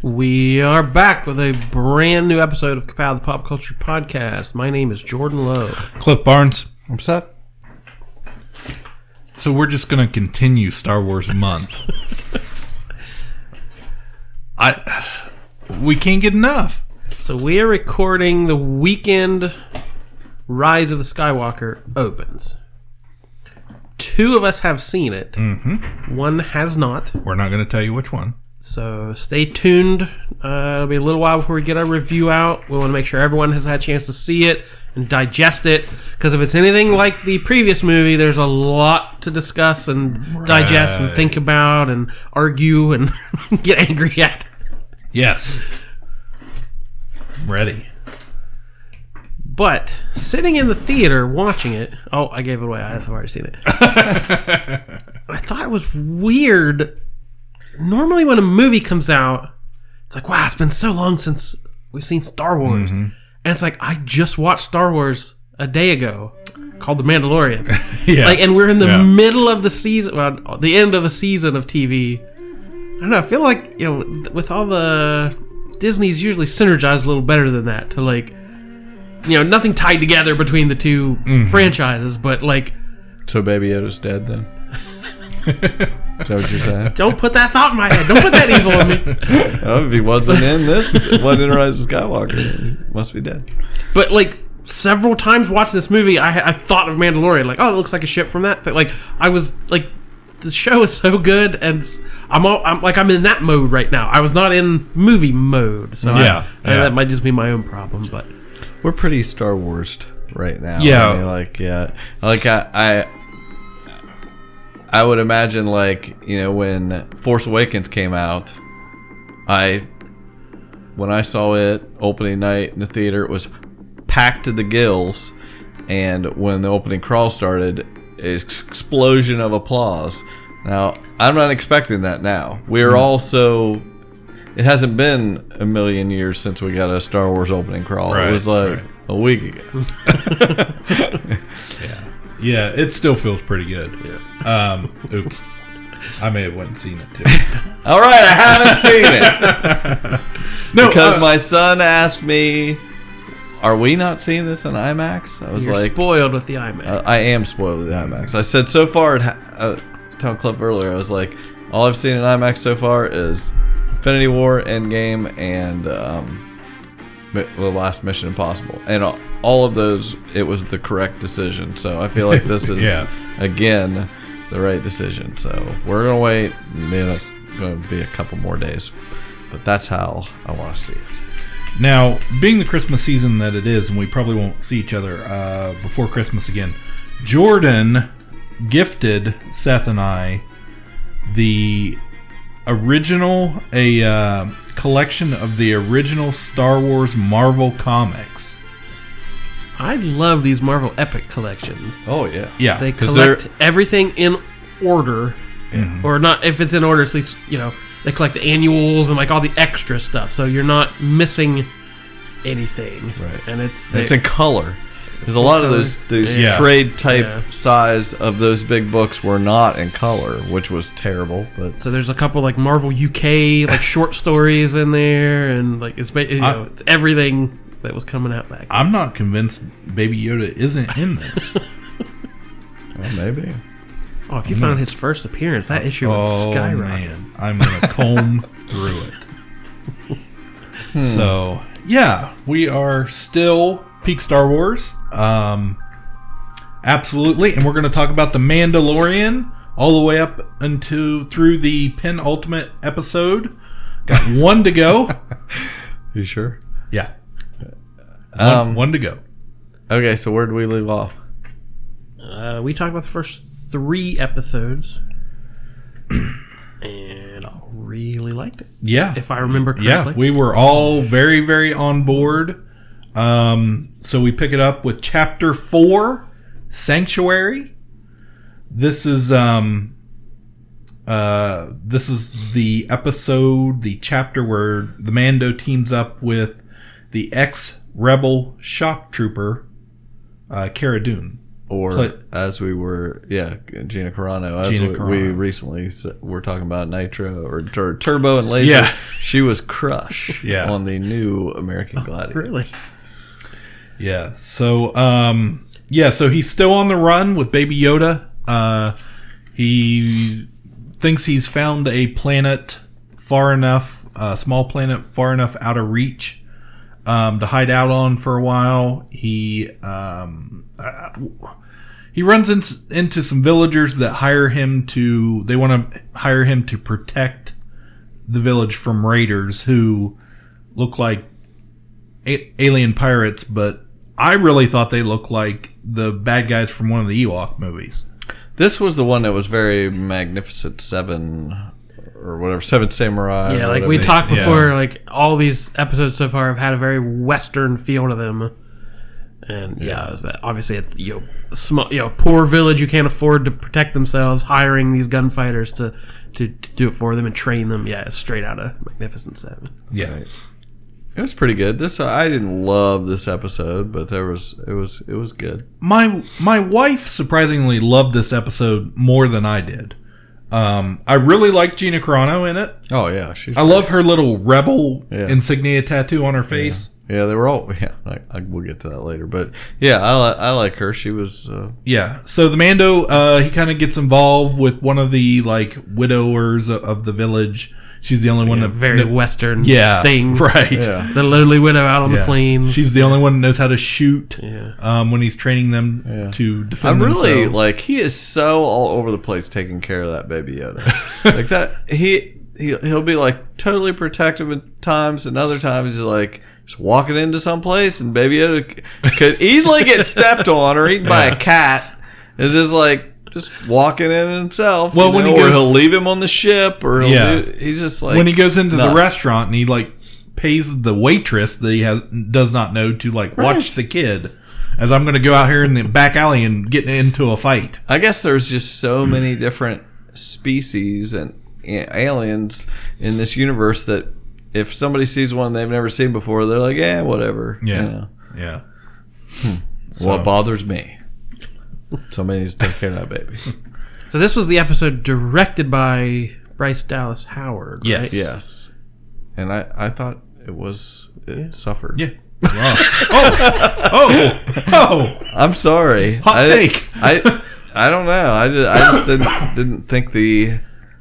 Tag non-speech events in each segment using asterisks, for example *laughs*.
We are back with a brand new episode of Kapow the Pop Culture Podcast. My name is Jordan Lowe. Cliff Barnes. I'm Seth. So we're just going to continue Star Wars month. *laughs* I we can't get enough. So we are recording the weekend Rise of the Skywalker opens. Two of us have seen it. Mm-hmm. One has not. We're not going to tell you which one. So stay tuned. Uh, it'll be a little while before we get our review out. We want to make sure everyone has had a chance to see it and digest it. Because if it's anything like the previous movie, there's a lot to discuss and digest and think about and argue and *laughs* get angry at. Yes. I'm Ready. But sitting in the theater watching it, oh, I gave it away. I've already seen it. *laughs* I thought it was weird. Normally, when a movie comes out, it's like, wow, it's been so long since we've seen Star Wars. And it's like, I just watched Star Wars a day ago called The Mandalorian. *laughs* Yeah. Like, and we're in the Yeah. middle of the season, well, the end of a season of TV. I don't know. I feel like you know, th- with all the Disney's usually synergized a little better than that to like, you know, nothing tied together between the 2 Mm-hmm. franchises, but like, So Baby Yoda's dead then? *laughs* Is that what you're saying? *laughs* don't put that thought in my head. Don't put that evil in me. Oh, if he wasn't in this, wasn't in Rise of Skywalker, he must be dead. But like several times watching this movie, I, I thought of Mandalorian. Like, oh, it looks like a ship from that. Thing. Like, I was like, the show is so good, and I'm, all, I'm like I'm in that mode right now. I was not in movie mode, so I- Yeah, I- yeah. that might just be my own problem. But We're pretty Star Wars right now. Yeah. I mean, like yeah, like I, I, I would imagine like you know when Force Awakens came out, I, when I saw it opening night in the theater, it was packed to the gills, and when the opening crawl started, explosion of applause. Now I'm not expecting that. Now we Hmm. are also. It hasn't been a million years since we got a Star Wars opening crawl. Right, it was like right. a week ago. *laughs* *laughs* Yeah, it still feels pretty good. Yeah. Um, oops. I may have went and seen it too. *laughs* All right, I haven't seen it *laughs* No, because uh, my son asked me, "Are we not seeing this in IMAX?" I was you're like, spoiled with the IMAX. uh, "I am spoiled with the IMAX." I said so far. It ha- uh, telling Cliff earlier, I was like, "All I've seen in IMAX so far is Infinity War, Endgame, and um, the last Mission Impossible." And all, all of those, it was the correct decision. So I feel like this *laughs* is Yeah. again the right decision. So we're gonna wait. Maybe gonna be a couple more days, but that's how I want to see it. Now, being the Christmas season that it is, and we probably won't see each other uh, before Christmas again, Jordan gifted Seth and I the original, a uh, collection of the original Star Wars Marvel comics. I love these Marvel Epic collections. Oh yeah, Yeah, they're- collect everything in order, mm-hmm. or not. If it's in order, at least you know they collect the annuals and like all the extra stuff, so you're not missing anything. Right. And it's it's in color. There's a lot of those those Yeah. trade type Yeah. size of those big books were not in color, which was terrible. But so there's a couple like Marvel UK like short stories in there, and like it's ba- you I- know it's everything that was coming out back. I'm not convinced Baby Yoda isn't in this. *laughs* well, maybe oh, if you found his first appearance, that issue would oh skyrocket. man, I'm gonna comb through it. So yeah, we are still peak Star Wars. Um, absolutely, and we're gonna talk about the Mandalorian all the way up into through the penultimate episode. Got *laughs* one to go. you sure? Yeah, one, Um, one to go. okay, so where do we leave off? Uh, we talked about the first three episodes, *clears throat* and I'll really liked it. Yeah. If I remember correctly. yeah, correctly. we were all very, very on board. Um, so we pick it up with chapter four, Sanctuary. This is um, uh, this is the episode, the chapter where the Mando teams up with the ex-rebel shock trooper, uh, Cara Dune. Or Play- as we were, yeah, Gina Carano. As Gina we, Carano. we recently were talking about Nitro or, tur- Turbo and Laser. Yeah. she was Crush *laughs* Yeah. on the new American *laughs* Gladiator. really. Yeah. So, um, yeah. So he's still on the run with Baby Yoda. Uh, he thinks he's found a planet far enough, a small planet far enough out of reach, um, to hide out on for a while. He, um, he runs into, into some villagers that hire him to. They want to hire him to protect the village from raiders who look like a- alien pirates, but I really thought they looked like the bad guys from one of the Ewok movies. This was the one that was very Magnificent Seven or whatever, Seven Samurai. Yeah, like we talked yeah. before, like all these episodes so far have had a very Western feel to them. And yeah, it's- obviously it's you know small, you know, poor village who can't afford to protect themselves, hiring these gunfighters to, to to do it for them and train them. Yeah, straight out of Magnificent Seven. Yeah, It was pretty good. This I didn't love this episode, but there was it was it was good. my my wife surprisingly loved this episode more than I did. Um, I really like Gina Carano in it. Oh yeah, she's I love her little rebel Yeah. insignia tattoo on her face. yeah. They were all *laughs* yeah. I, I, we'll get to that later, but yeah, I I like her. She was uh, Yeah. So the Mando, uh, he kind of gets involved with one of the like widowers of, of the village. She's the only one A that very that- Western yeah, thing. *laughs* right. yeah. The lowly widow out on Yeah. the plains. She's the only one that knows how to shoot. Yeah. Um, when he's training them Yeah. to defend I'm really themselves. like he is so all over the place taking care of that baby Yoda. *laughs* like that he he he'll be like totally protective at times, and other times he's like just walking into some place and baby Yoda could easily get stepped on or eaten by a cat. It's just like just walking in himself. Well, you when know, he or goes- he'll leave him on the ship, or he'll Yeah. do, he's just like when he goes into the restaurant and he like pays the waitress that he has does not know to like watch the kid. As I'm going to go out here in the back alley and get into a fight. I guess there's just so many different species and aliens in this universe that if somebody sees one they've never seen before, they're like, "Yeah, whatever." you know. yeah. Hmm. What bothers me? Somebody needs to take care of that baby. So this was the episode directed by Bryce Dallas Howard. Yes. right? yes, and I I thought it was it suffered. Yeah. Wow. *laughs* Oh. oh, oh, oh! I'm sorry. Hot I, take. I I don't know. I just, I just didn't didn't think the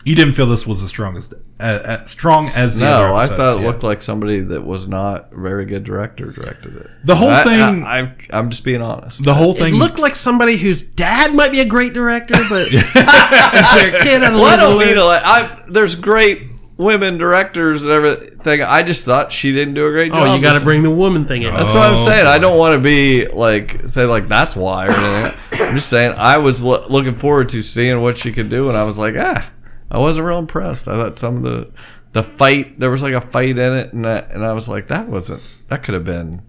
You didn't feel this was as strong as uh, uh, strong as the other no. I thought it yeah. looked like somebody that was not a very good director directed it. The whole I- thing- I, I, I'm just being honest. the whole It thing. looked like somebody whose dad might be a great director, but their *laughs* kid had a Well, I don't mean to like. I there's great women directors and everything. I just thought she didn't do a great job. Oh, you got to bring the woman thing in. That's what I'm Oh, saying. I don't want to be like say like that's why or anything. I'm just saying I was lo- looking forward to seeing what she could do, and I was like, ah, I wasn't real impressed. I thought some of the the fight there was like a fight in it, and that, and I was like, that wasn't that could have been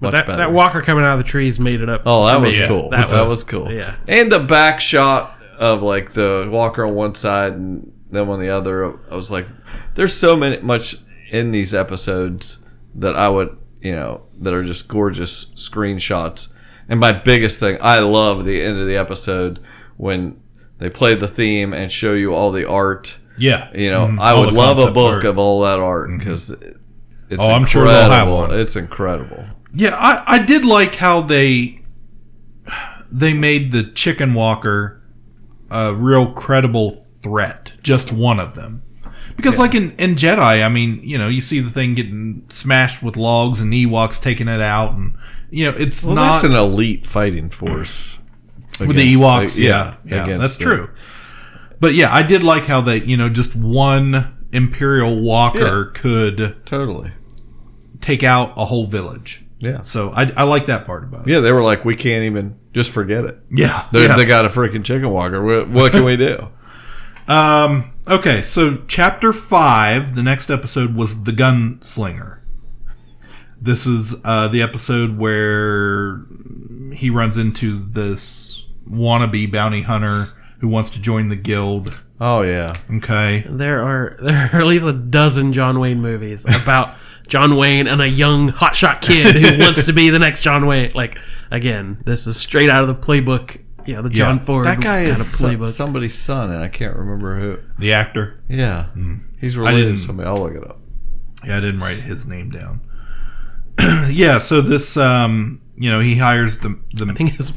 But that, better. that walker coming out of the trees made it up. Oh, that me. was cool. That That, was- was, cool. yeah. And the back shot of like the walker on one side and them on the other. I was like, there's so many much in these episodes that I would, you know, that are just gorgeous screenshots. And my biggest thing, I love the end of the episode when they play the theme and show you all the art. yeah. You know, Mhm. I would love a book art. Mm-hmm. of all that art because it's Oh, I'm sure they'll have incredible. one. It's incredible. Yeah, I, I did like how they they made the chicken walker a real credible threat, just one of them. Because like in, in Jedi, I mean, you know, you see the thing getting smashed with logs and Ewoks taking it out and you know, it's Well, not that's an elite fighting force. With the Ewoks, yeah. Yeah, against that's the- true. But yeah, I did like how they, you know, just one Imperial Walker could Totally. take out a whole village. Yeah. So I, I like that part about it. Yeah, they were like, we can't even just forget it. Yeah. They, yeah. they got a freaking chicken walker. What, what can we do? *laughs* Um, Okay, so chapter five, the next episode was the gunslinger. This is uh, the episode where he runs into this wannabe bounty hunter who wants to join the guild. Oh yeah. Okay, There are *laughs* there are at least a dozen John Wayne movies about John Wayne and a young hotshot kid who *laughs* wants to be the next John Wayne. Like again, this is straight out of the playbook. You know, the John Yeah. Ford That guy kind is of so- playbook. somebody's son, and I can't remember who. the actor. Yeah, he's related to somebody. I'll look it up. Yeah, I didn't write his name down. *clears throat* yeah, so this, um, you know, he hires the the. I think it's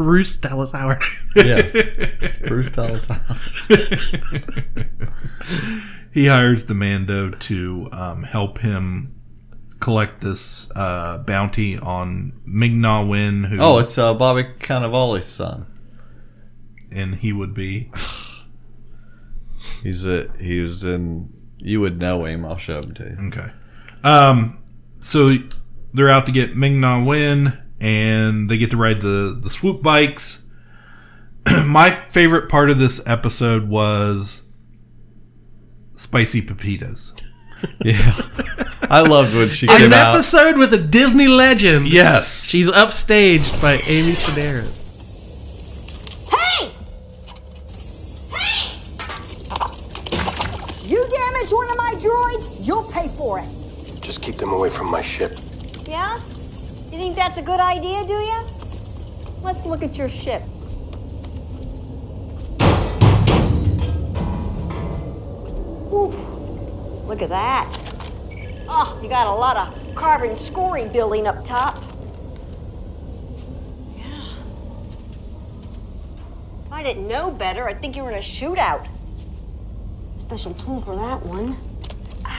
Bruce Dallas Howard. Yes, It's Bruce *laughs* Dallas. Howard. *laughs* he hires the Mando to um, help him collect this uh, bounty on Ming-Na Wen, who Oh, it's uh, Bobby Cannavale's son. and he would be *sighs* He's a he's in. You would know him. I'll show him to you. okay. Um, so they're out to get Ming-Na Wen, and they get to ride the the swoop bikes. *clears throat* My favorite part of this episode was spicy pepitas. Yeah, *laughs* I loved when she An came out. episode with a Disney legend. Yes, She's upstaged by Amy Sedaris. Hey! Hey! You damage one of my droids, you'll pay for it. Just keep them away from my ship. Yeah? You think that's a good idea, do you? Let's look at your ship. Whew. Look at that. Oh, you got a lot of carbon scoring building up top. Yeah. If I didn't know better, I'd think you were in a shootout. Special tool for that one. *sighs*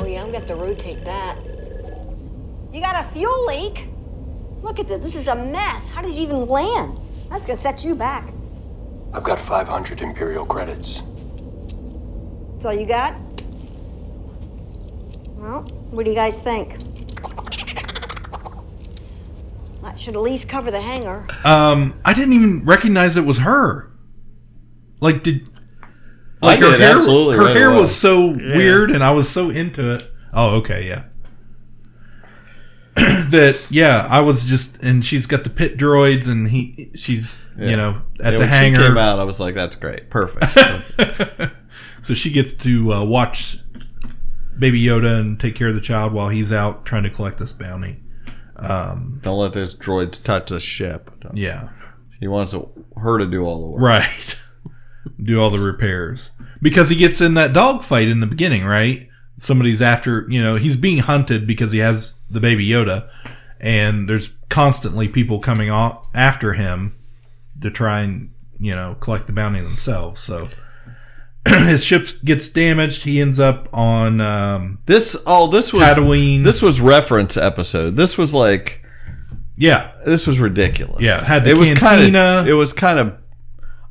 Oh yeah, I'm gonna have to rotate that. You got a fuel leak? Look at this. This is a mess. How did you even land? That's gonna set you back. I've got 500 Imperial credits. That's all you got? Well, what do you guys think? That should at least cover the hangar. Um, I didn't even recognize it was her. Like, did I like her did, hair? absolutely, her right hair away. was so weird, and I was so into it. Oh, okay, yeah. That yeah, I was just, and she's got the pit droids, and he, she's Yeah. you know at Yeah, the when hangar. Came out. I was like, "That's great, perfect." *laughs* so she gets to uh, watch Baby Yoda and take care of the child while he's out trying to collect this bounty. Um, Don't let those droids touch the ship. yeah, He wants her to do all the work. right. *laughs* Do all the repairs because he gets in that dogfight in the beginning, right? Somebody's after, you know, he's being hunted because he has the Baby Yoda, and there's constantly people coming off after him to try and you know collect the bounty themselves. So *clears throat* his ship gets damaged. He ends up on um, This oh, this was Tatooine. This was reference episode. This was like yeah, this was ridiculous. Yeah, had the it was kind cantina. of it was kind of.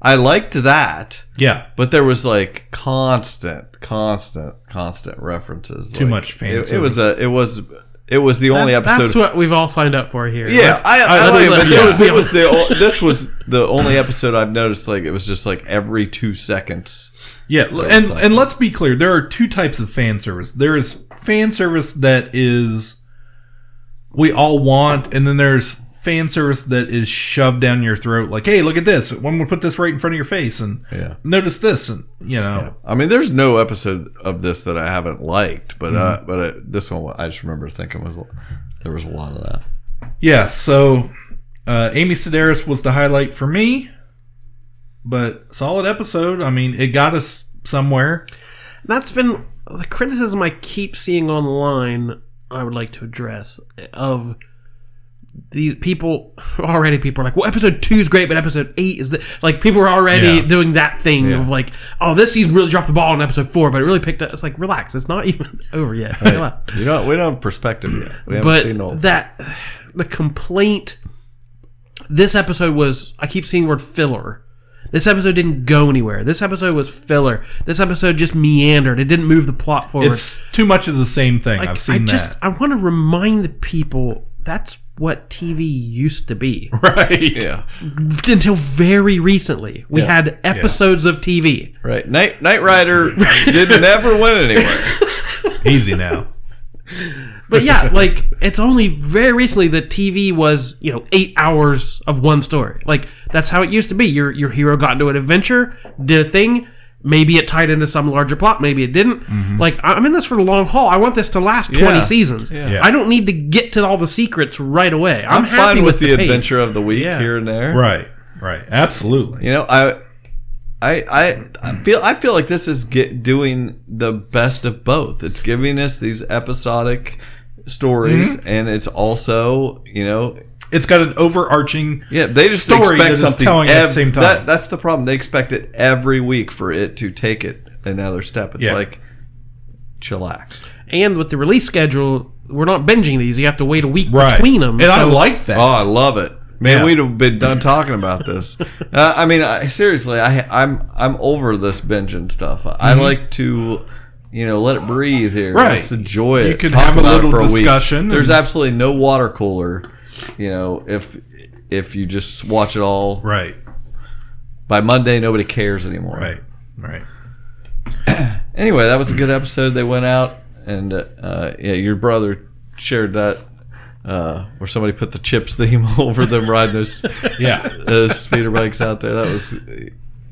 I liked that, yeah. but there was like constant, constant, constant references. Too like, much fan It, it was a. It was. It was the only That- episode. That's what we've all signed up for here. Yeah, Let's- I, I, let's- like, yeah. it was, it was the *laughs* this was the only episode I've noticed. Like it was just like every two seconds. Yeah, and something. and let's be clear, there are two types of fan service. There is fan service that is we all want, and then there's fan service that is shoved down your throat. Like, hey, look at this. One would put this right in front of your face, and Yeah. notice this, and you know, I mean, there's no episode of this that I haven't liked, but uh, Mm-hmm. but uh, this one I just remember thinking was there was a lot of that. yeah. So, uh, Amy Sedaris was the highlight for me, but solid episode. I mean, it got us somewhere. That's been the criticism I keep seeing online. I would like to address of these people. *laughs* Already, people are like, "Well, episode two is great, but episode eight is the like." People are already Yeah. doing that thing Yeah. of like, "Oh, this season really dropped the ball in episode four, but it really picked up." It's like, relax, it's not *laughs* even over yet. You know, we don't have perspective yet. We haven't but seen all. that the complaint. This episode was. I keep seeing the word filler. This episode didn't go anywhere. This episode was filler. This episode just meandered. It didn't move the plot forward. It's too much of the same thing. Like, I've seen I just that. I want to remind people that's what TV used to be *laughs* right. Yeah. until very recently. We Yeah. had episodes of TV. Right. Knight Knight Rider *laughs* did never went anywhere. *laughs* Easy now. But yeah, like it's only very recently that TV was, you know, eight hours of one story. Like that's how it used to be. Your your hero got into an adventure, did a thing. Maybe it tied into some larger plot. Maybe it didn't. Like I- I'm in this for the long haul. I want this to last 20 Yeah. seasons. Yeah. I don't need to get to all the secrets right away. I'm, I'm, happy fine with the, pace. adventure of the week Yeah. here and there. Right. Right. Absolutely. You know, I, I, I, I feel I feel like this is get, doing the best of both. It's giving us these episodic stories, Mm-hmm. and it's also you know. It's got an overarching. Yeah, they just Story expect is something telling at the same time. That, that's the problem. They expect it every week for it to take it another step. It's Yeah. like chillax. And with the release schedule, we're not binging these. You have to wait a week Right. between them. And I So- like that. Oh, I love it, man. Yeah. We'd have been done talking about this. *laughs* uh, I mean, I, seriously, I, I'm I'm over this binging stuff. I like to, you know, let it breathe here. Mm-hmm. Right. Let's enjoy it. You can talk have a about it little for week. discussion There's absolutely no water cooler. You know, if if you just watch it all right. by Monday, nobody cares anymore. Right. Right. *clears throat* Anyway, that was a good episode. They went out and uh, yeah, your brother shared that. Uh, where somebody put the CHiPs theme *laughs* over them riding those *laughs* Yeah. those speeder bikes out there. That was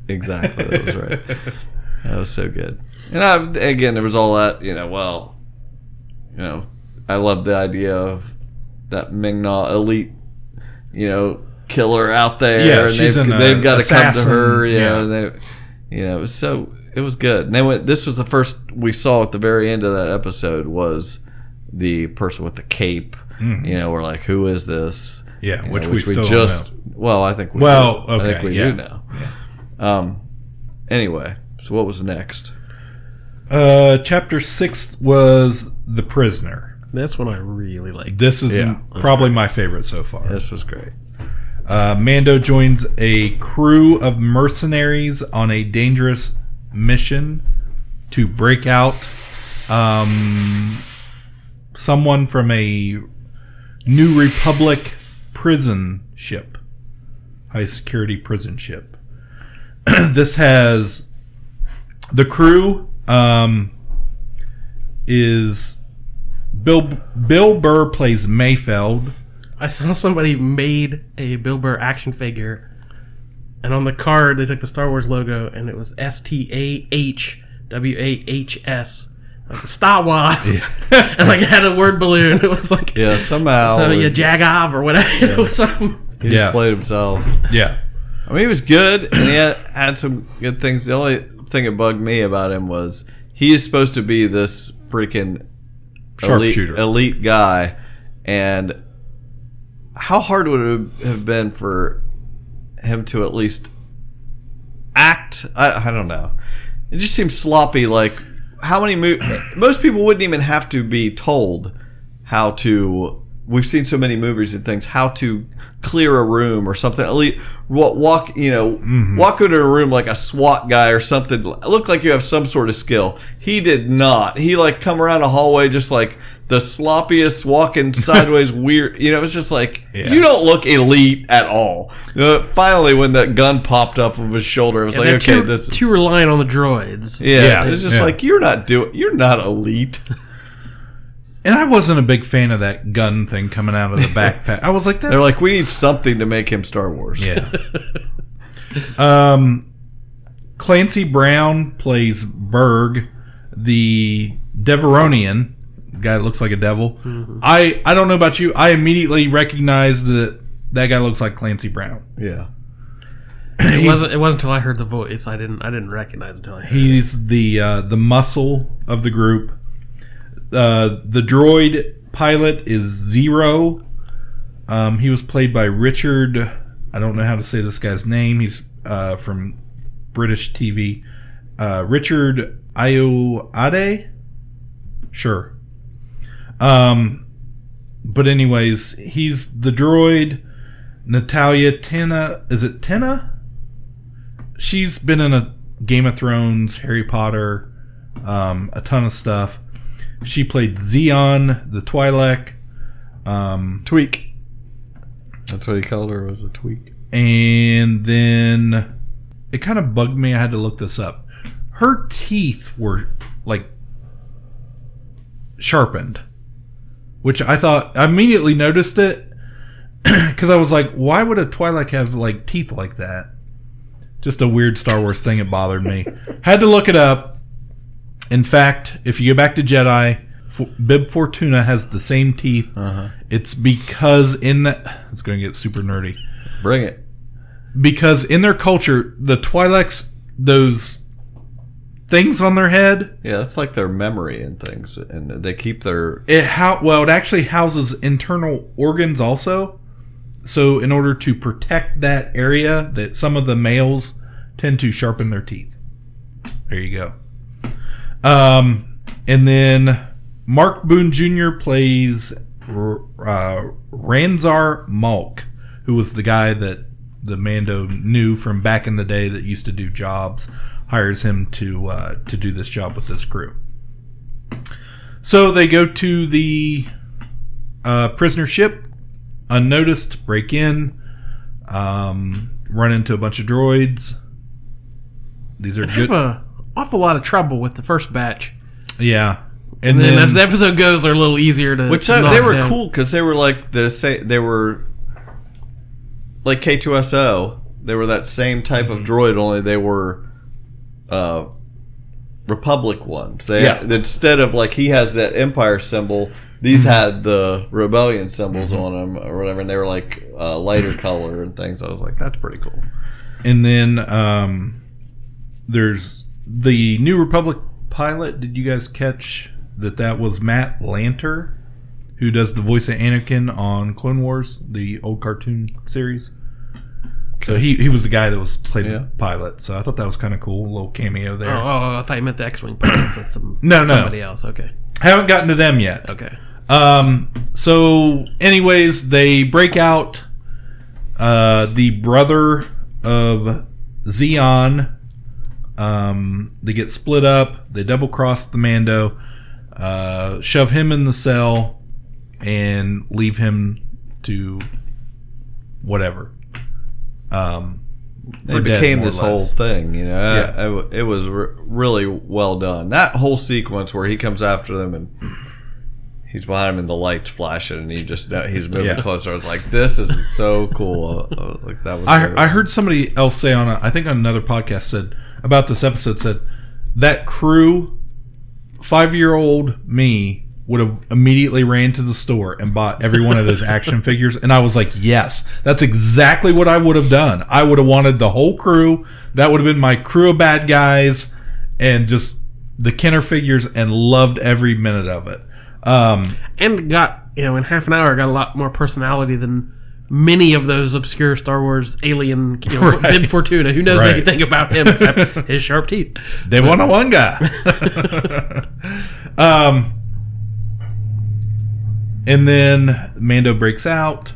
exactly that was right. That was so good. And I, again, there was all that you know. Well, you know, I love the idea of that Ming-Na elite, you know, killer out there, Yeah, and she's they've, an, uh, they've got to come to her. Yeah, yeah. and they, you know, it was so it was good. And then when, this was the first we saw at the very end of that episode was the person with the cape. You know, we're like, who is this? Yeah, You which know, we still don't know. well, I think we Well, do. I think okay, we yeah. do now. Um. Anyway, so what was next? Uh, chapter six was the prisoner. This one I really like. This is Yeah. m- probably my favorite so far. This was great. Uh, Mando joins a crew of mercenaries on a dangerous mission to break out um, someone from a New Republic prison ship, high security prison ship. *clears throat* this has the crew um, is Bill Bill Burr plays Mayfeld. I saw somebody made a Bill Burr action figure, and on the card they took the Star Wars logo, and it was S T A H W A H S, Star Wars, *laughs* and like it had a word balloon. *laughs* It was like Yeah, somehow so yeah, he Jagov or whatever. *laughs* It was some- just Yeah. played himself. Yeah. I mean, he was good, and he had, had some good things. The only thing that bugged me about him was he is supposed to be this freaking elite, elite guy, and how hard would it have been for him to at least act? I, I don't know. It just seems sloppy. Like how many mo- *clears throat* most people wouldn't even have to be told how to. We've seen so many movies and things how to clear a room or something. At least wa- walk, you know, walk into a room like a SWAT guy or something. Look like you have some sort of skill. He did not. He like come around a hallway just like the sloppiest, walking *laughs* sideways, weird. You know, it's just like Yeah. you don't look elite at all. Uh, finally, when that gun popped up of his shoulder, it was Yeah, like, okay, too, this is too reliant on the droids. yeah, Yeah, it's just yeah. like you're not doing. You're not elite. *laughs* And I wasn't a big fan of that gun thing coming out of the *laughs* backpack. I was like, that's They're like, we need something to make him Star Wars. yeah. *laughs* um, Clancy Brown plays Berg, the Devaronian guy that looks like a devil. I I don't know about you. I immediately recognized that that guy looks like Clancy Brown. yeah. *clears throat* It wasn't. It wasn't until I heard the voice I didn't. I didn't recognize until I. Heard. He's the uh, the muscle of the group. Uh, the droid pilot is Zero. Um, he was played by Richard. I don't know how to say this guy's name. He's uh, from British TV. Uh, Richard Ayoade. Sure. Um, but anyways, he's the droid. Natalia Tena. Is it Tena? she's been in a Game of Thrones, Harry Potter, um, a ton of stuff. She played Xi'an, the Twi'lek. Um, Tweak. That's what he called her. Was a tweak. and then it kind of bugged me. I had to look this up. Her teeth were like sharpened, which I thought I immediately noticed it *clears throat* because I was like, why would a Twi'lek have like teeth like that? Just a weird Star Wars thing. It bothered me. had to look it up. In fact, if you go back to Jedi, F- Bib Fortuna has the same teeth. Uh-huh. It's because in that it's going to get super nerdy Bring it. because in their culture, the Twi'leks, those things on their head, Yeah, that's like their memory and things, and they keep their. it how well it actually houses internal organs also. So in order to protect that area, that some of the males tend to sharpen their teeth. There you go. Um, and then Mark Boone Jr. plays uh, Ranzar Malk, who was the guy that the Mando knew from back in the day that used to do jobs. Hires him to uh, to do this job with this crew. So they go to the uh, prisoner ship unnoticed, break in, um, run into a bunch of droids. These are good. Awful lot of trouble with the first batch. Yeah. And then, as the episode goes, they're a little easier to. Which to uh, they were down. cool because they were like the same. They were like K2SO. They were that same type of droid, only they were uh, Republic ones. They Yeah. instead of like he has that Empire symbol, these had the Rebellion symbols on them or whatever, and they were like uh, lighter *clears throat* color and things. I was like, that's pretty cool. and then um, there's the New Republic pilot. Did you guys catch that? That was Matt Lanter, who does the voice of Anakin on Clone Wars, the old cartoon series. So he, he was the guy that was played Yeah. the pilot. So I thought that was kind of cool, a little cameo Oh, there. oh, I thought you meant the X-wing pilots. That's some, *clears throat* No, no. somebody else. Okay, Haven't gotten to them yet. okay. Um. So, anyways, they break out. Uh, the brother of Xi'an. Um. They get split up. They double cross the Mando. Uh, shove him in the cell, and leave him to whatever. Um. It became this whole thing, you know. Yeah. I- I it was re- really well done. That whole sequence where he comes after them and he's behind him and the lights flashing and he just he's moving Yeah. closer. I was like, this is so cool. I like that was. I, I heard somebody else say on a, I think on another podcast said about this episode said that crew five year old me would have immediately ran to the store and bought every one of those action figures. And I was like yes that's exactly what I would have done. I would have wanted the whole crew. That would have been my crew of bad guys and just the Kenner figures and loved every minute of it. Um And got you know in half an hour got a lot more personality than many of those obscure Star Wars alien you know, Right. Bib Fortuna. Who knows Right. anything about him except *laughs* his sharp teeth? They want a one guy. *laughs* um, and then Mando breaks out,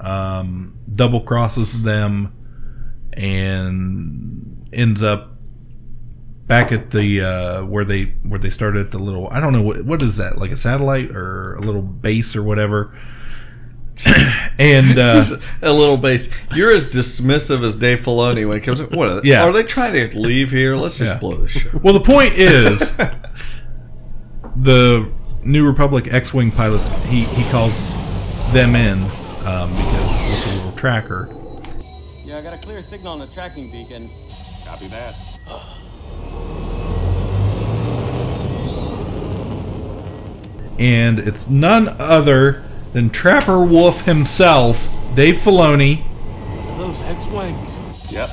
um, double crosses them, and ends up back at the uh, where they where they started at the little I don't know what what is that like a satellite or a little base or whatever. *coughs* and uh, a little base. You're as dismissive as Dave Filoni when it comes. to What? Are, Yeah. Are they trying to leave here? Let's just Yeah. blow the show. Well, the point is, *laughs* the New Republic X-wing pilots. He he calls them in um, because with the little tracker. Yeah, I got a clear signal on the tracking beacon. Copy that. and it's none other than Trapper Wolf himself, Dave Filoni. Those X-wings. Yep.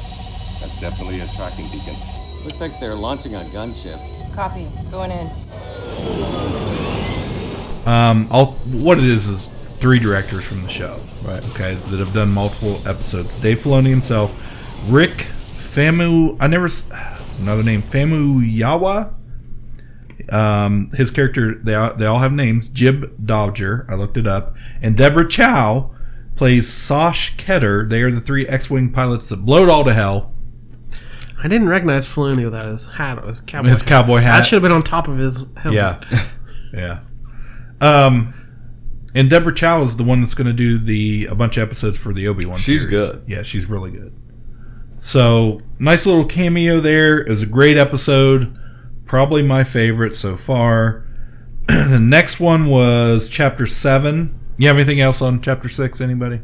That's definitely a tracking beacon. Looks like they're launching a gunship. Copy. Going in. Um, all what it is is three directors from the show, Right. Okay, that have done multiple episodes. Dave Filoni himself, Rick Famu. I never. It's another name. Famu Yawa. Um, his character. They all, they all have names. Jib Dodger. I looked it up. And Deborah Chow plays Sosh Ketter. They are the three X-wing pilots that blow it all to hell. I didn't recognize Filoni without his hat. His cowboy. His cowboy hat. That should have been on top of his helmet. Yeah, *laughs* yeah. Um, and Deborah Chow is the one that's going to do the a bunch of episodes for the Obi Wan. She's good. Yeah, she's really good. So nice little cameo there. It was a great episode. Probably my favorite so far. *clears throat* the next one was chapter seven. You have anything else on chapter six? Anybody?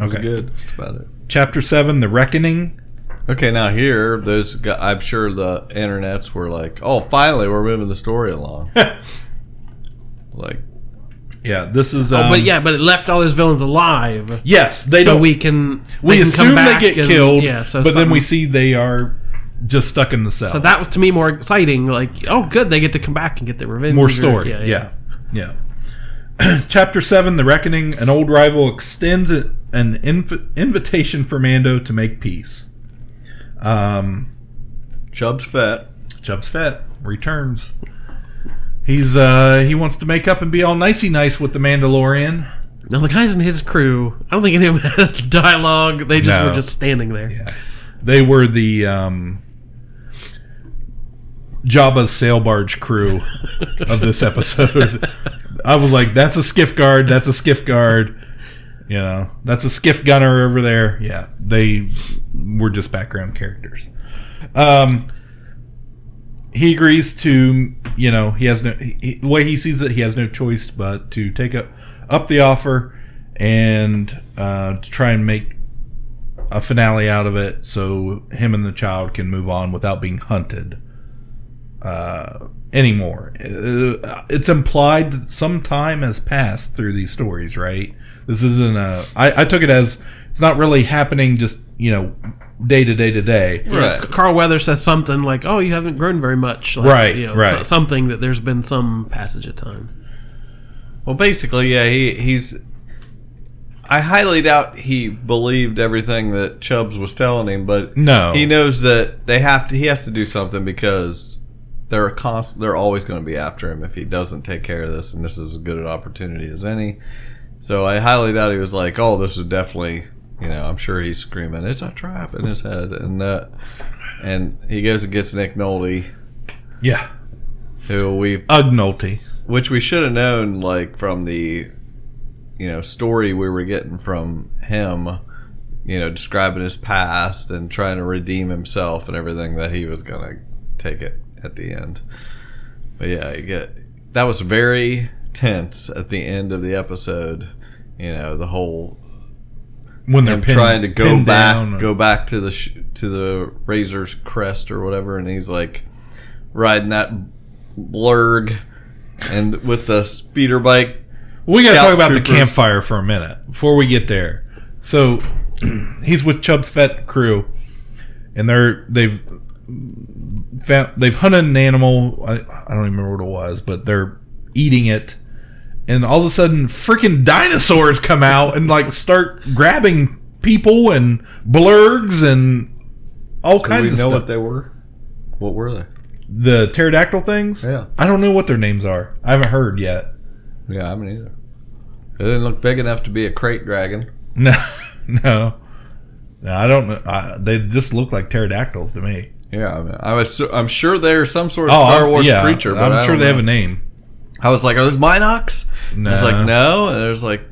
Okay, good. That's about it. Chapter seven, the reckoning. Okay, now here, those gu- I'm sure the internets were like, "Oh, finally, we're moving the story along." *laughs* like, Yeah, this is. Oh, Um, but yeah, but it left all those villains alive. yes, they so don't. we can we they can come assume they get and- killed. Yeah, so but then we see they are just stuck in the cell. So that was to me more exciting. Like, oh, good, they get to come back and get their revenge. more story. Yeah, yeah. *clears throat* Chapter seven, the reckoning. An old rival extends an inv- invitation for Mando to make peace. Um, Chubb's fat. Chubbs Fett returns. He's uh he wants to make up and be all nicey nice with the Mandalorian. Now the guys in his crew, I don't think any of them had *laughs* dialogue. They just No. were just standing there. Yeah. They were the um Jabba's sail barge crew of this episode. I was like, that's a skiff guard, that's a skiff guard. You know, that's a skiff gunner over there. Yeah, they were just background characters. Um, he agrees to, you know, he has no, he, the way he sees it, he has no choice but to take up, up the offer and uh, to try and make a finale out of it so him and the child can move on without being hunted uh, anymore. Uh, it's implied that some time has passed through these stories, right? This isn't a. I, I took it as it's not really happening just, you know, day to day to day. Yeah, Right. Carl Weathers says something like, "Oh, you haven't grown very much." Like, Right, you know, right. so- something that there's been some passage of time. Well, basically, yeah, he he's. I highly doubt he believed everything that Chubbs was telling him, but No. he knows that they have to. He has to do something because they're a const, They're always going to be after him if he doesn't take care of this, and this is as good an opportunity as any. So I highly doubt he was like, "Oh, this is definitely." You know, I'm sure he's screaming, "It's a trap!" in his head, and uh, and he goes and gets Nick Nolte, Yeah. who we Ugnulty. which we should have known like from the you know story we were getting from him you know describing his past and trying to redeem himself and everything that he was gonna take it at the end but yeah you get that was very tense at the end of the episode you know the whole When they're pinned, trying to go back down. go back to the sh- to the razor's crest or whatever and he's like riding that blurg and with the speeder bike We got to talk about the campfire for a minute before we get there. So *clears throat* he's with Chubb's Fett crew, and they're they've found they've hunted an animal. I, I don't even remember what it was, but they're eating it, and all of a sudden, freaking dinosaurs come out and like start grabbing people and blurgs and all Do kinds we of know stuff. what they were what were they the pterodactyl things. Yeah. I don't know what their names are. I haven't heard yet. yeah i haven't either it didn't look big enough to be a krayt dragon *laughs* No, no, no. I don't know. I, they just look like pterodactyls to me. Yeah I, mean, I was. I'm sure they're some sort of Oh, star wars yeah, creature but I'm sure don't they have a name. i was like are those mynocks No. i was like no and there's like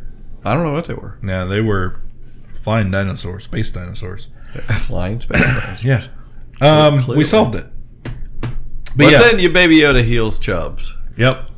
i don't know what they were Yeah, they were flying dinosaurs, space dinosaurs. *laughs* flying space dinosaurs. *clears throat* Yeah. Um, we solved it. But, but yeah, then your baby yoda heals Chubs. yep.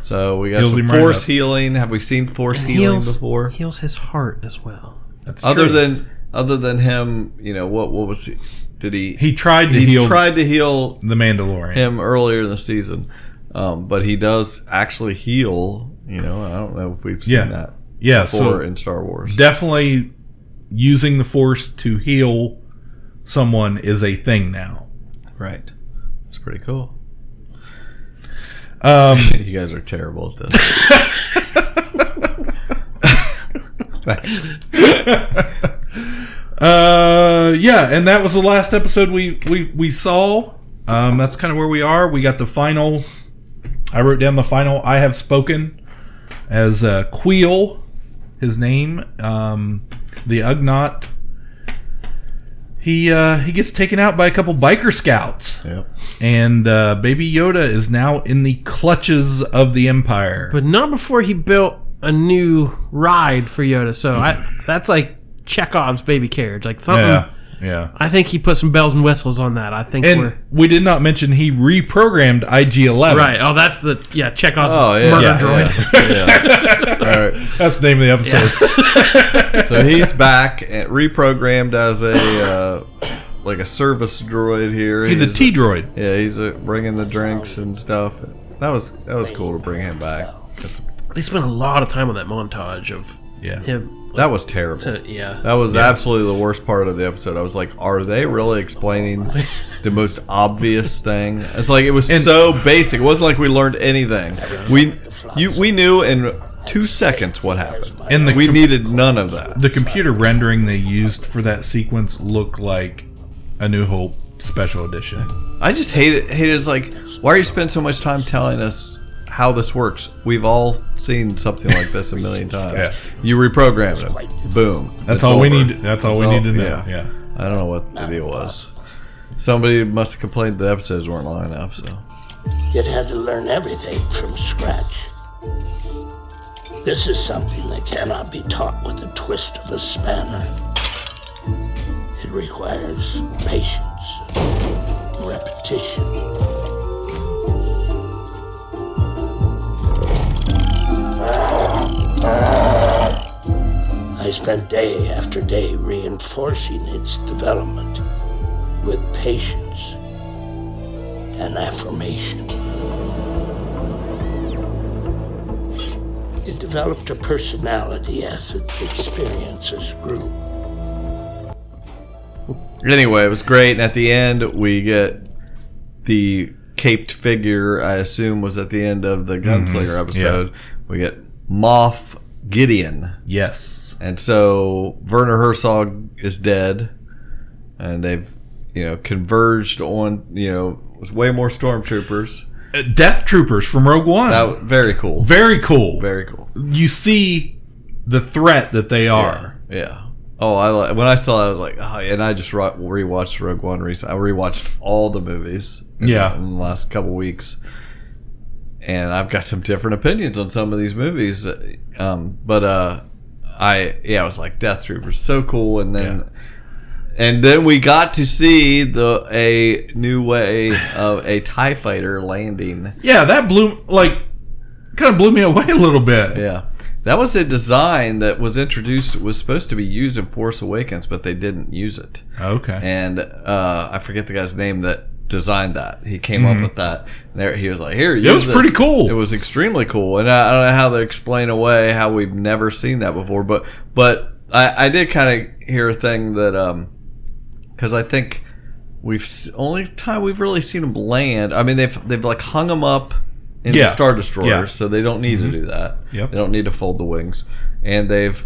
So we got Heals some him right force up. healing. Have we seen force healing before? heals his heart as well. That's Other true. than other than him, you know what? What was he? Did he? he tried to he heal tried to heal the Mandalorian. him earlier in the season, um, but he does actually heal. You know, I don't know if we've seen Yeah. that yeah, before so in Star Wars. definitely using the force to heal someone is a thing now. right. It's pretty cool. Um, *laughs* you guys are terrible at this. *laughs* *laughs* Thanks. Uh, yeah, and that was the last episode we we we saw. Um, that's kind of where we are. We got the final. I wrote down the final. I have spoken as uh, Kuiil, his name. Um, the Ugnaught. He uh, he gets taken out by a couple biker scouts, Yep. and uh, Baby Yoda is now in the clutches of the Empire. But not before he built a new ride for Yoda. So I that's like Chekhov's baby carriage, like something. Yeah, yeah. I think he put some bells and whistles on that. I think And we're we did not mention he reprogrammed IG Eleven. right. Oh, that's the yeah Chekhov's Oh yeah, murder yeah, droid. yeah. yeah. *laughs* All right. That's the name of the episode. *laughs* So he's back and reprogrammed as a uh, like a service droid here. He's a T droid. Yeah, he's uh bringing the drinks and stuff. That was that was cool to bring him back. That's- They spent a lot of time on that montage of Yeah. him. That was terrible. To, yeah. That was absolutely the worst part of the episode. I was like, are they really explaining *laughs* the most obvious thing? It's like it was so basic. It wasn't like we learned anything. We you we knew in two seconds what happened. And the we com- needed none of that. The computer rendering they used for that sequence looked like a New Hope special edition. I just hate it. Hate it. It's like, why are you spending so much time telling us how this works? We've all seen something like this a million *laughs* times. Yeah. You reprogram it. Boom. That's It's all we need. That's all That's we need to know. yeah. Yeah. I don't know what the deal was. Somebody must have complained the episodes weren't long enough. So You'd had to learn everything from scratch. This is something that cannot be taught with the twist of a spanner. It requires patience, repetition. I spent day after day reinforcing its development with patience and affirmation. It developed a personality as its experiences grew. anyway, it was great. And at the end, we get the caped figure. I assume was at the end of the mm-hmm. Gunslinger episode. We get Moff Gideon. Yes. And so Werner Herzog is dead, and they've you know converged on you know it was way more stormtroopers. Uh, Death Troopers from Rogue One. That very cool, Very cool. very cool. You see the threat that they are. Yeah. Oh, I when I saw that, I was like, oh, and I just re- rewatched Rogue One recently. I rewatched all the movies. In Yeah. the, in the last couple weeks, and I've got some different opinions on some of these movies. Um, but uh, I yeah, I was like, Death Troopers, so cool, and then. And then we got to see the a new way of a Tie Fighter landing. Yeah, that blew like kind of blew me away a little bit. Yeah. That was a design that was introduced was supposed to be used in Force Awakens, but they didn't use it. Okay. And uh, I forget the guy's name that designed that. He came up with that. And there, he was like, "Here, Mm-hmm. was this." pretty cool. It was extremely cool, and I, I don't know how to explain away how we've never seen that before. But but I, I did kind of hear a thing that um because I think we've only time we've really seen them land. I mean, they've they've like hung them up in Yeah. the star destroyers, Yeah. so they don't need to do that. Yep. They don't need to fold the wings, and they've.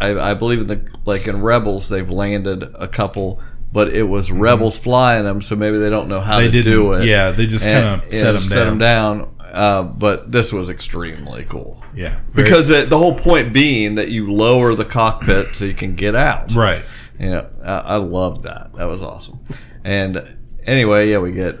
I, I believe in the like in Rebels they've landed a couple, but it was Rebels flying them, so maybe they don't know how They to do it. yeah, they just kinda set know, 'em set down. down. Uh, but this was extremely cool. yeah. Because it, the whole point being that you lower the cockpit so you can get out. right. You know, I, I loved that. That was awesome. And anyway, yeah, we get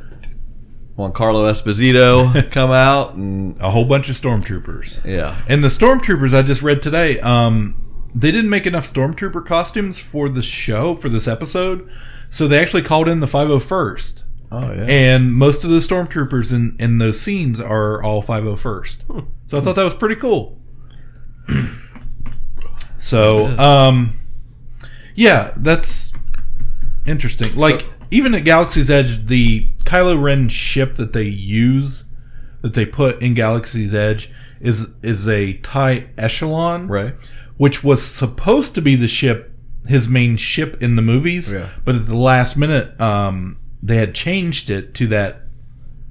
Giancarlo Esposito *laughs* come out, and A whole bunch of stormtroopers. yeah, And the stormtroopers I just read today, um, they didn't make enough stormtrooper costumes for the show for this episode, so they actually called in the 501st. oh yeah, And most of the stormtroopers in in those scenes are all 501st. So I thought that was pretty cool. *clears throat* so, um, yeah, that's interesting. Like even at Galaxy's Edge, the Kylo Ren ship that they use, that they put in Galaxy's Edge, is is a Tie Echelon, right. Which was supposed to be the ship, his main ship in the movies. Yeah. But at the last minute, um, they had changed it to that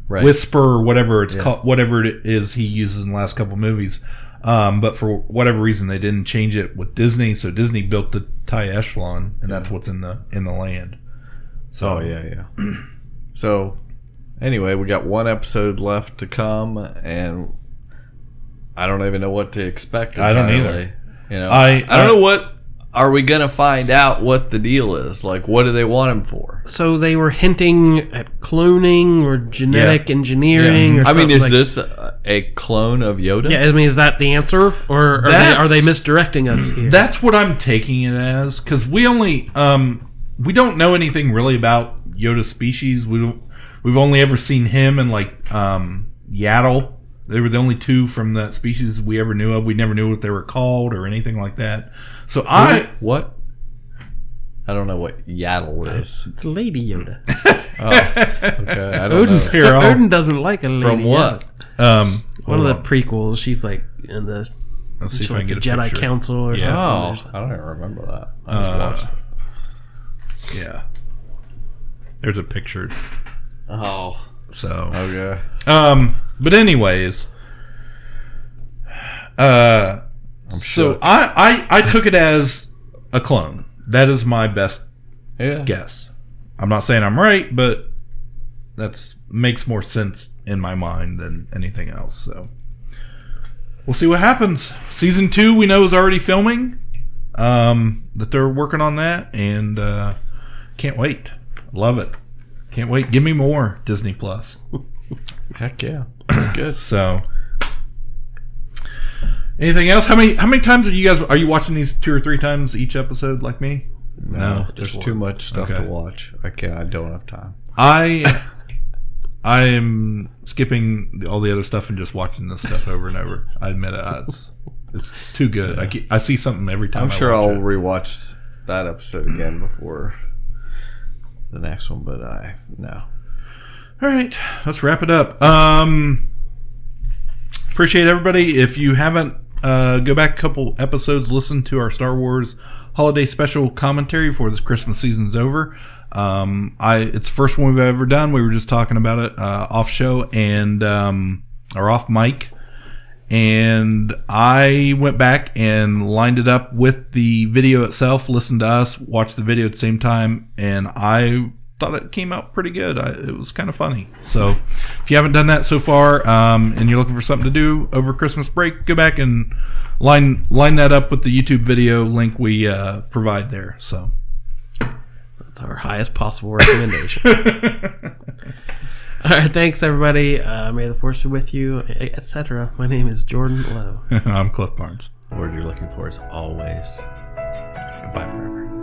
Right. Whisper, or whatever it's Yeah. called, whatever it is he uses in the last couple movies. Um, but for whatever reason, they didn't change it with Disney, so Disney built the Tie Echelon, and that's what's in the in the land. So Oh yeah, yeah. *clears throat* so anyway, we got one episode left to come, and I don't even know what to expect. I don't either. You know, I- I, don't I- know what. Are we gonna find out what the deal is? Like, what do they want him for? So they were hinting at cloning or genetic engineering. Or I mean, is like- this uh, a clone of Yoda. Yeah, I mean, is that the answer, or are, they, are they misdirecting us here? That's what I'm taking it as because we only um we don't know anything really about Yoda species. We don't, we've only ever seen him and like um Yaddle. They were the only two from that species we ever knew of. We never knew what they were called or anything like that. So I what? I don't know what Yaddle is. it's Lady Yoda. *laughs* Okay, I don't Odin, know. Here, Odin doesn't like a lady. From what? um One of on. the prequels. She's like in the Let's see she's if I can the get a picture. Jedi picture. Council or Yeah. Oh, something. I don't even remember that. I Uh, just watched it. Yeah. There's a picture. Oh, So okay. Um, but anyways, uh, so shook. I, I I took it as a clone. That is my best Yeah. guess. I'm not saying I'm right, but that's makes more sense in my mind than anything else. So we'll see what happens. Season two, we know is already filming. Um, that they're working on that, and uh, can't wait. Love it. Can't wait. Give me more Disney Plus. *laughs* Heck yeah. *clears throat* Good. So, anything else? How many how many times are you guys are you watching these two or three times each episode like me? No, There's too much stuff Okay. to watch. I can't. I don't have time. I I am skipping the- all the other stuff and just watching this stuff over and over. I admit it. It's, it's too good. I, ke- I see something every time. I'm I sure watch I'll it. rewatch that episode again before the next one, but I no. All right, let's wrap it up. Um, appreciate everybody. If you haven't, uh, go back a couple episodes, listen to our Star Wars holiday special commentary before this Christmas season's over. Um, I it's the first one we've ever done. We were just talking about it uh, off show and um, or off mic, and I went back and lined it up with the video itself. Listened to us, watched the video at the same time, and I thought it came out pretty good. I, it was kind of funny. So if you haven't done that so far, um, and you're looking for something to do over Christmas break, go back and line line that up with the YouTube video link we uh, provide there. So. That's our highest possible recommendation. *laughs* *laughs* All right, thanks everybody. Uh, may the force be with you, etc. My name is Jordan Lowe. *laughs* I'm Cliff Barnes. The word you're looking for is always goodbye forever.